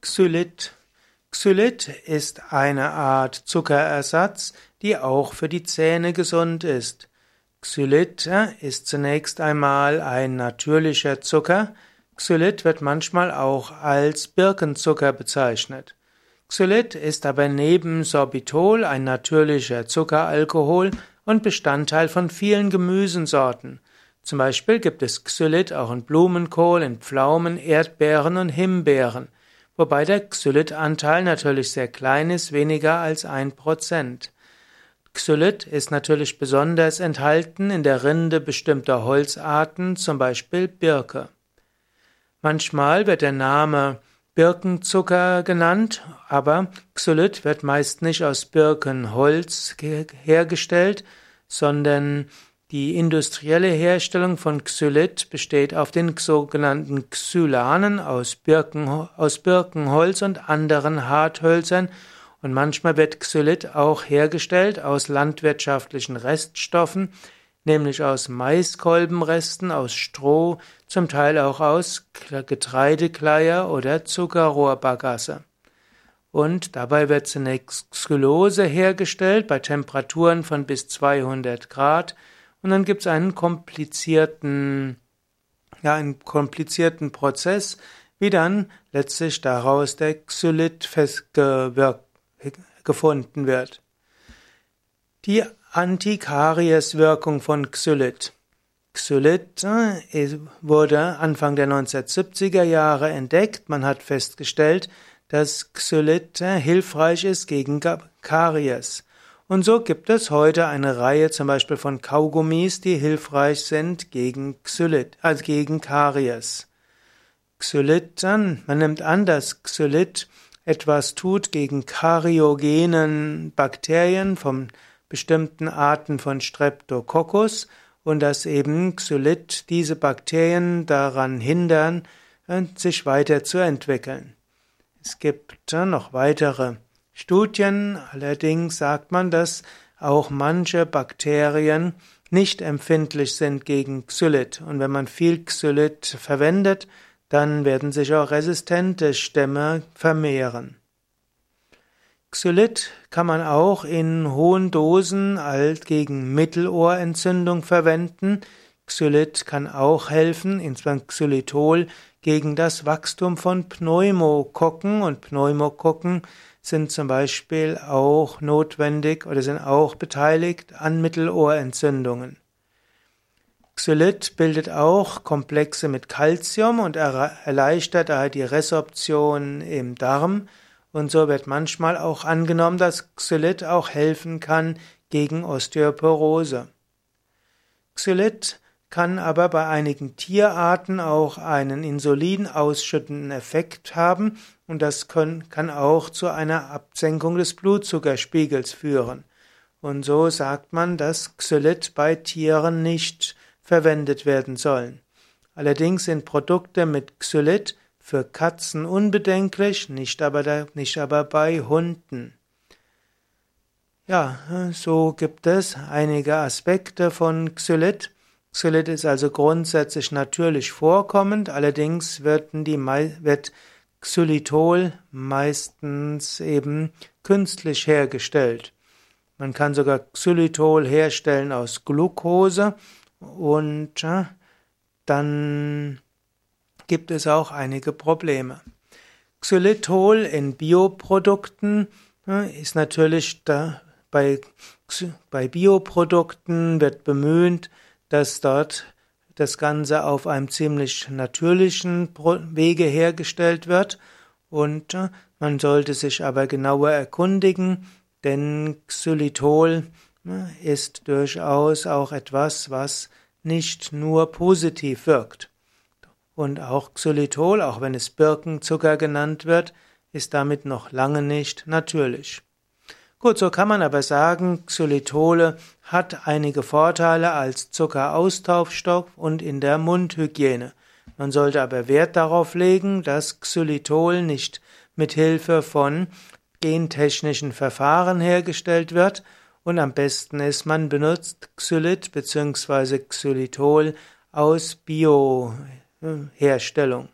Xylit. Xylit ist eine Art Zuckerersatz, die auch für die Zähne gesund ist. Xylit ist zunächst einmal ein natürlicher Zucker. Xylit wird manchmal auch als Birkenzucker bezeichnet. Xylit ist aber neben Sorbitol ein natürlicher Zuckeralkohol und Bestandteil von vielen Gemüsensorten. Zum Beispiel gibt es Xylit auch in Blumenkohl, in Pflaumen, Erdbeeren und Himbeeren wobei der Xylit-Anteil natürlich sehr klein ist, weniger als ein Prozent. Xylit ist natürlich besonders enthalten in der Rinde bestimmter Holzarten, zum Beispiel Birke. Manchmal wird der Name Birkenzucker genannt, aber Xylit wird meist nicht aus Birkenholz hergestellt, sondern die industrielle Herstellung von Xylit besteht auf den sogenannten Xylanen aus, Birken, aus Birkenholz und anderen Harthölzern und manchmal wird Xylit auch hergestellt aus landwirtschaftlichen Reststoffen, nämlich aus Maiskolbenresten, aus Stroh, zum Teil auch aus Getreidekleier oder Zuckerrohrbagasse. Und dabei wird zunächst Xylose hergestellt bei Temperaturen von bis 200 Grad und dann gibt es einen komplizierten, ja, einen komplizierten Prozess, wie dann letztlich daraus der Xylit gefunden wird. Die Antikarieswirkung von Xylit. Xylit äh, wurde Anfang der 1970er Jahre entdeckt. Man hat festgestellt, dass Xylit äh, hilfreich ist gegen Karies. Und so gibt es heute eine Reihe zum Beispiel von Kaugummis, die hilfreich sind gegen Xylit, also gegen Karies. Xylit man nimmt an, dass Xylit etwas tut gegen kariogenen Bakterien von bestimmten Arten von Streptococcus und dass eben Xylit diese Bakterien daran hindern, äh, sich weiterzuentwickeln. Es gibt noch weitere Studien allerdings sagt man, dass auch manche Bakterien nicht empfindlich sind gegen Xylit. Und wenn man viel Xylit verwendet, dann werden sich auch resistente Stämme vermehren. Xylit kann man auch in hohen Dosen als gegen Mittelohrentzündung verwenden. Xylit kann auch helfen, insbesondere Xylitol, gegen das Wachstum von Pneumokokken und Pneumokokken sind zum Beispiel auch notwendig oder sind auch beteiligt an Mittelohrentzündungen. Xylit bildet auch Komplexe mit Calcium und erleichtert daher die Resorption im Darm. Und so wird manchmal auch angenommen, dass Xylit auch helfen kann gegen Osteoporose. Xylit kann aber bei einigen Tierarten auch einen Insulin ausschüttenden Effekt haben und das können, kann auch zu einer Absenkung des Blutzuckerspiegels führen. Und so sagt man, dass Xylit bei Tieren nicht verwendet werden sollen. Allerdings sind Produkte mit Xylit für Katzen unbedenklich, nicht aber, da, nicht aber bei Hunden. Ja, so gibt es einige Aspekte von Xylit. Xylit ist also grundsätzlich natürlich vorkommend, allerdings werden die, wird Xylitol meistens eben künstlich hergestellt. Man kann sogar Xylitol herstellen aus Glucose und äh, dann gibt es auch einige Probleme. Xylitol in Bioprodukten äh, ist natürlich da bei, bei Bioprodukten wird bemüht, dass dort das Ganze auf einem ziemlich natürlichen Wege hergestellt wird und äh, man sollte sich aber genauer erkundigen, denn Xylitol äh, ist durchaus auch etwas, was nicht nur positiv wirkt. Und auch Xylitol, auch wenn es Birkenzucker genannt wird, ist damit noch lange nicht natürlich. Gut, so kann man aber sagen, Xylitole hat einige Vorteile als Zuckeraustauschstoff und in der Mundhygiene. Man sollte aber Wert darauf legen, dass Xylitol nicht mit Hilfe von gentechnischen Verfahren hergestellt wird und am besten ist, man benutzt Xylit bzw. Xylitol aus Bioherstellung.